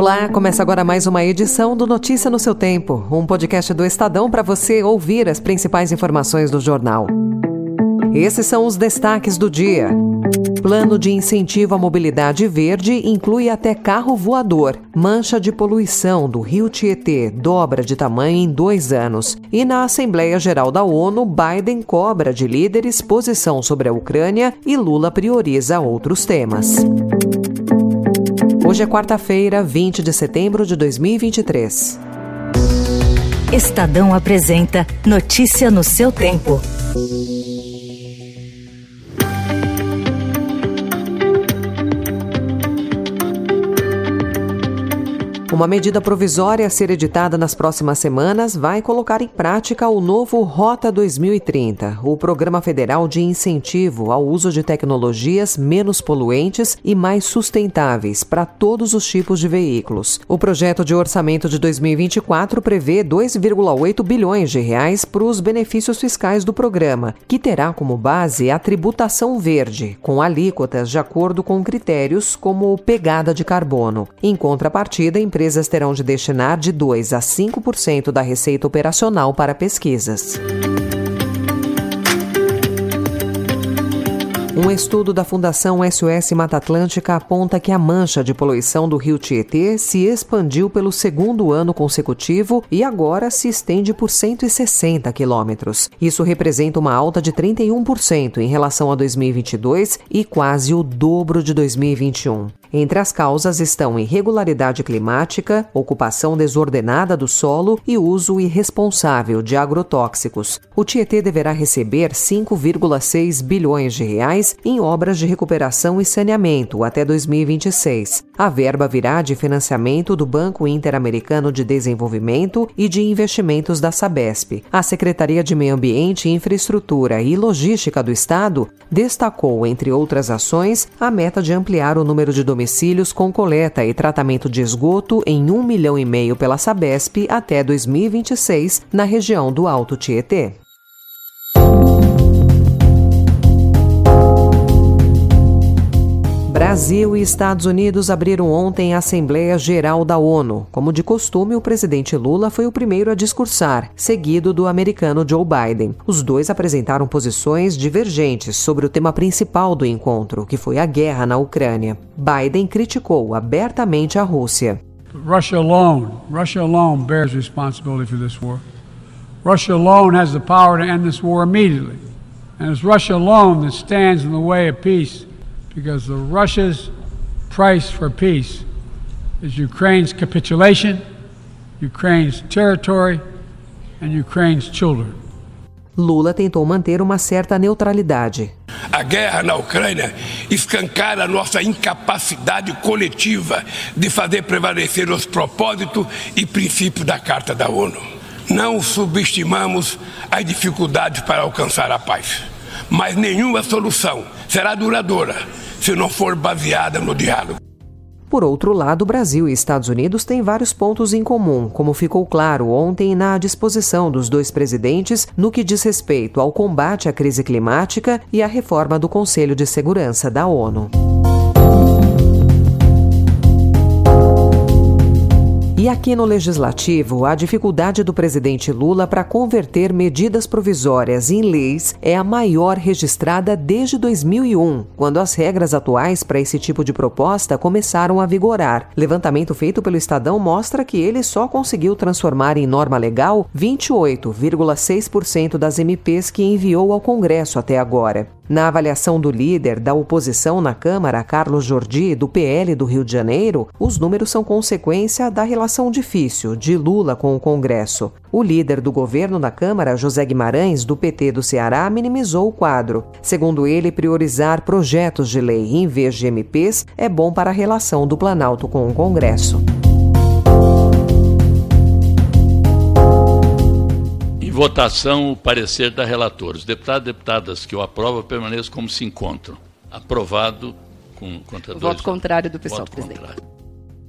Olá, começa agora mais uma edição do Notícia no seu Tempo, um podcast do Estadão para você ouvir as principais informações do jornal. Esses são os destaques do dia. Plano de incentivo à mobilidade verde inclui até carro voador. Mancha de poluição do rio Tietê dobra de tamanho em dois anos. E na Assembleia Geral da ONU, Biden cobra de líderes posição sobre a Ucrânia e Lula prioriza outros temas. Hoje é quarta-feira, 20 de setembro de 2023. Estadão apresenta Notícia no seu tempo. Uma medida provisória a ser editada nas próximas semanas vai colocar em prática o novo Rota 2030, o Programa Federal de Incentivo ao uso de tecnologias menos poluentes e mais sustentáveis para todos os tipos de veículos. O projeto de orçamento de 2024 prevê 2,8 bilhões de reais para os benefícios fiscais do programa, que terá como base a tributação verde, com alíquotas de acordo com critérios como pegada de carbono. Em contrapartida, empresas empresas terão de destinar de 2 a 5% da receita operacional para pesquisas. Um estudo da Fundação SOS Mata Atlântica aponta que a mancha de poluição do rio Tietê se expandiu pelo segundo ano consecutivo e agora se estende por 160 quilômetros. Isso representa uma alta de 31% em relação a 2022 e quase o dobro de 2021. Entre as causas estão irregularidade climática, ocupação desordenada do solo e uso irresponsável de agrotóxicos. O Tietê deverá receber 5,6 bilhões de reais em obras de recuperação e saneamento até 2026. A verba virá de financiamento do Banco Interamericano de Desenvolvimento e de investimentos da Sabesp. A Secretaria de Meio Ambiente, Infraestrutura e Logística do Estado destacou, entre outras ações, a meta de ampliar o número de domicílios com coleta e tratamento de esgoto em um milhão e meio pela Sabesp até 2026 na região do Alto Tietê. Brasil e Estados Unidos abriram ontem a Assembleia Geral da ONU. Como de costume, o presidente Lula foi o primeiro a discursar, seguido do americano Joe Biden. Os dois apresentaram posições divergentes sobre o tema principal do encontro, que foi a guerra na Ucrânia. Biden criticou abertamente a Rússia. Russia alone, Russia alone bears responsibility for this war. Russia alone has the power to end this war immediately. And it's Russia alone that stands in the way of peace. Because the Russia's price for peace is Ukraine's capitulation, Ukraine's territory, and Ukraine's children. Lula tentou manter uma certa neutralidade. A guerra na Ucrânia escancara nossa incapacidade coletiva de fazer prevalecer os propósitos e princípios da Carta da ONU. Não subestimamos as dificuldades para alcançar a paz, mas nenhuma solução será duradoura se não for baseada no diálogo. Por outro lado, Brasil e Estados Unidos têm vários pontos em comum, como ficou claro ontem na disposição dos dois presidentes no que diz respeito ao combate à crise climática e à reforma do Conselho de Segurança da ONU. E aqui no Legislativo, a dificuldade do presidente Lula para converter medidas provisórias em leis é a maior registrada desde 2001, quando as regras atuais para esse tipo de proposta começaram a vigorar. Levantamento feito pelo Estadão mostra que ele só conseguiu transformar em norma legal 28,6% das MPs que enviou ao Congresso até agora. Na avaliação do líder da oposição na Câmara, Carlos Jordi, do PL do Rio de Janeiro, os números são consequência da relação difícil de Lula com o Congresso. O líder do governo na Câmara, José Guimarães, do PT do Ceará, minimizou o quadro. Segundo ele, priorizar projetos de lei em vez de MPs é bom para a relação do Planalto com o Congresso. Votação o parecer da relatora. Os deputados e deputadas que o aprovam permaneçam como se encontram. Aprovado com contra o Voto contrário do pessoal, presidente. Contrário.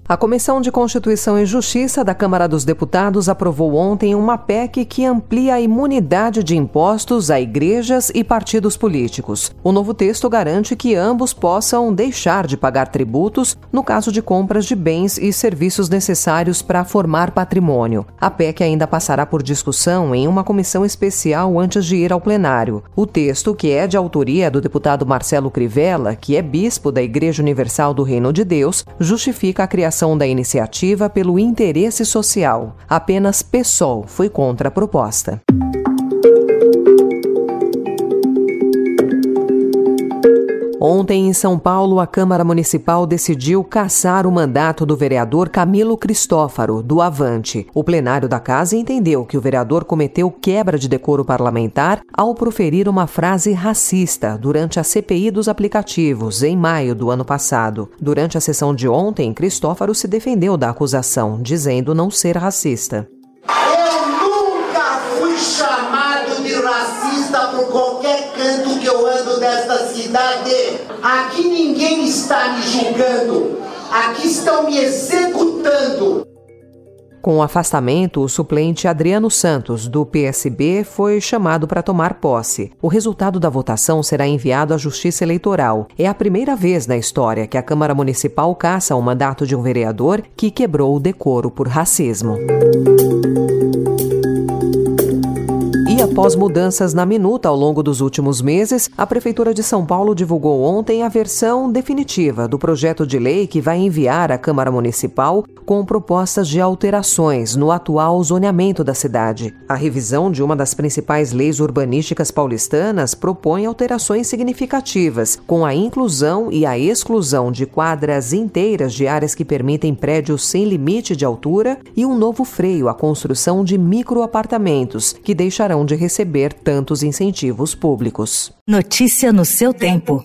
A Comissão de Constituição e Justiça da Câmara dos Deputados aprovou ontem uma PEC que amplia a imunidade de impostos a igrejas e partidos políticos. O novo texto garante que ambos possam deixar de pagar tributos no caso de compras de bens e serviços necessários para formar patrimônio. A PEC ainda passará por discussão em uma comissão especial antes de ir ao plenário. O texto, que é de autoria do deputado Marcelo Crivella, que é bispo da Igreja Universal do Reino de Deus, justifica a criação da iniciativa pelo interesse social. Apenas PSOL foi contra a proposta. Ontem, em São Paulo, a Câmara Municipal decidiu cassar o mandato do vereador Camilo Cristófaro, do Avante. O plenário da casa entendeu que o vereador cometeu quebra de decoro parlamentar ao proferir uma frase racista durante a CPI dos aplicativos, em maio do ano passado. Durante a sessão de ontem, Cristófaro se defendeu da acusação, dizendo não ser racista. Eu nunca fui chamado de racista por Aqui ninguém está me julgando. Aqui estão me executando. Com o afastamento, o suplente Adriano Santos, do PSB, foi chamado para tomar posse. O resultado da votação será enviado à Justiça Eleitoral. É a primeira vez na história que a Câmara Municipal caça o mandato de um vereador que quebrou o decoro por racismo. Após mudanças na minuta ao longo dos últimos meses, a Prefeitura de São Paulo divulgou ontem a versão definitiva do projeto de lei que vai enviar à Câmara Municipal com propostas de alterações no atual zoneamento da cidade. A revisão de uma das principais leis urbanísticas paulistanas propõe alterações significativas, com a inclusão e a exclusão de quadras inteiras de áreas que permitem prédios sem limite de altura e um novo freio à construção de microapartamentos, que deixarão de receber tantos incentivos públicos. Notícia no seu tempo.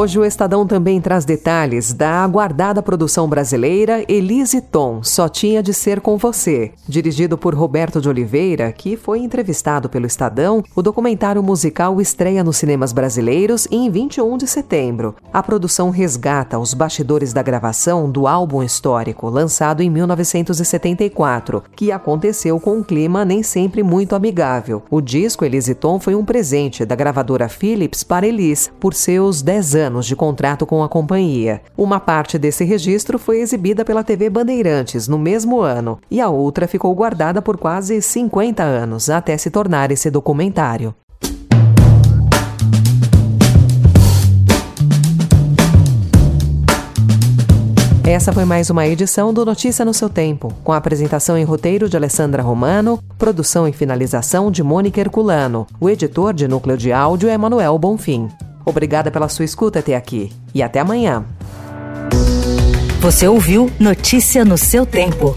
Hoje o Estadão também traz detalhes da aguardada produção brasileira Elise Tom, Só Tinha de Ser Com Você. Dirigido por Roberto de Oliveira, que foi entrevistado pelo Estadão, o documentário musical estreia nos cinemas brasileiros em 21 de setembro. A produção resgata os bastidores da gravação do álbum histórico, lançado em 1974, que aconteceu com um clima nem sempre muito amigável. O disco Elise Tom foi um presente da gravadora Philips para Elis, por seus 10 anos de contrato com a companhia. Uma parte desse registro foi exibida pela TV Bandeirantes no mesmo ano e a outra ficou guardada por quase 50 anos até se tornar esse documentário. Essa foi mais uma edição do Notícia no seu Tempo, com a apresentação em roteiro de Alessandra Romano, produção e finalização de Mônica Herculano. O editor de núcleo de áudio é Manuel Bonfim. Obrigada pela sua escuta até aqui e até amanhã. Você ouviu Notícia no seu tempo.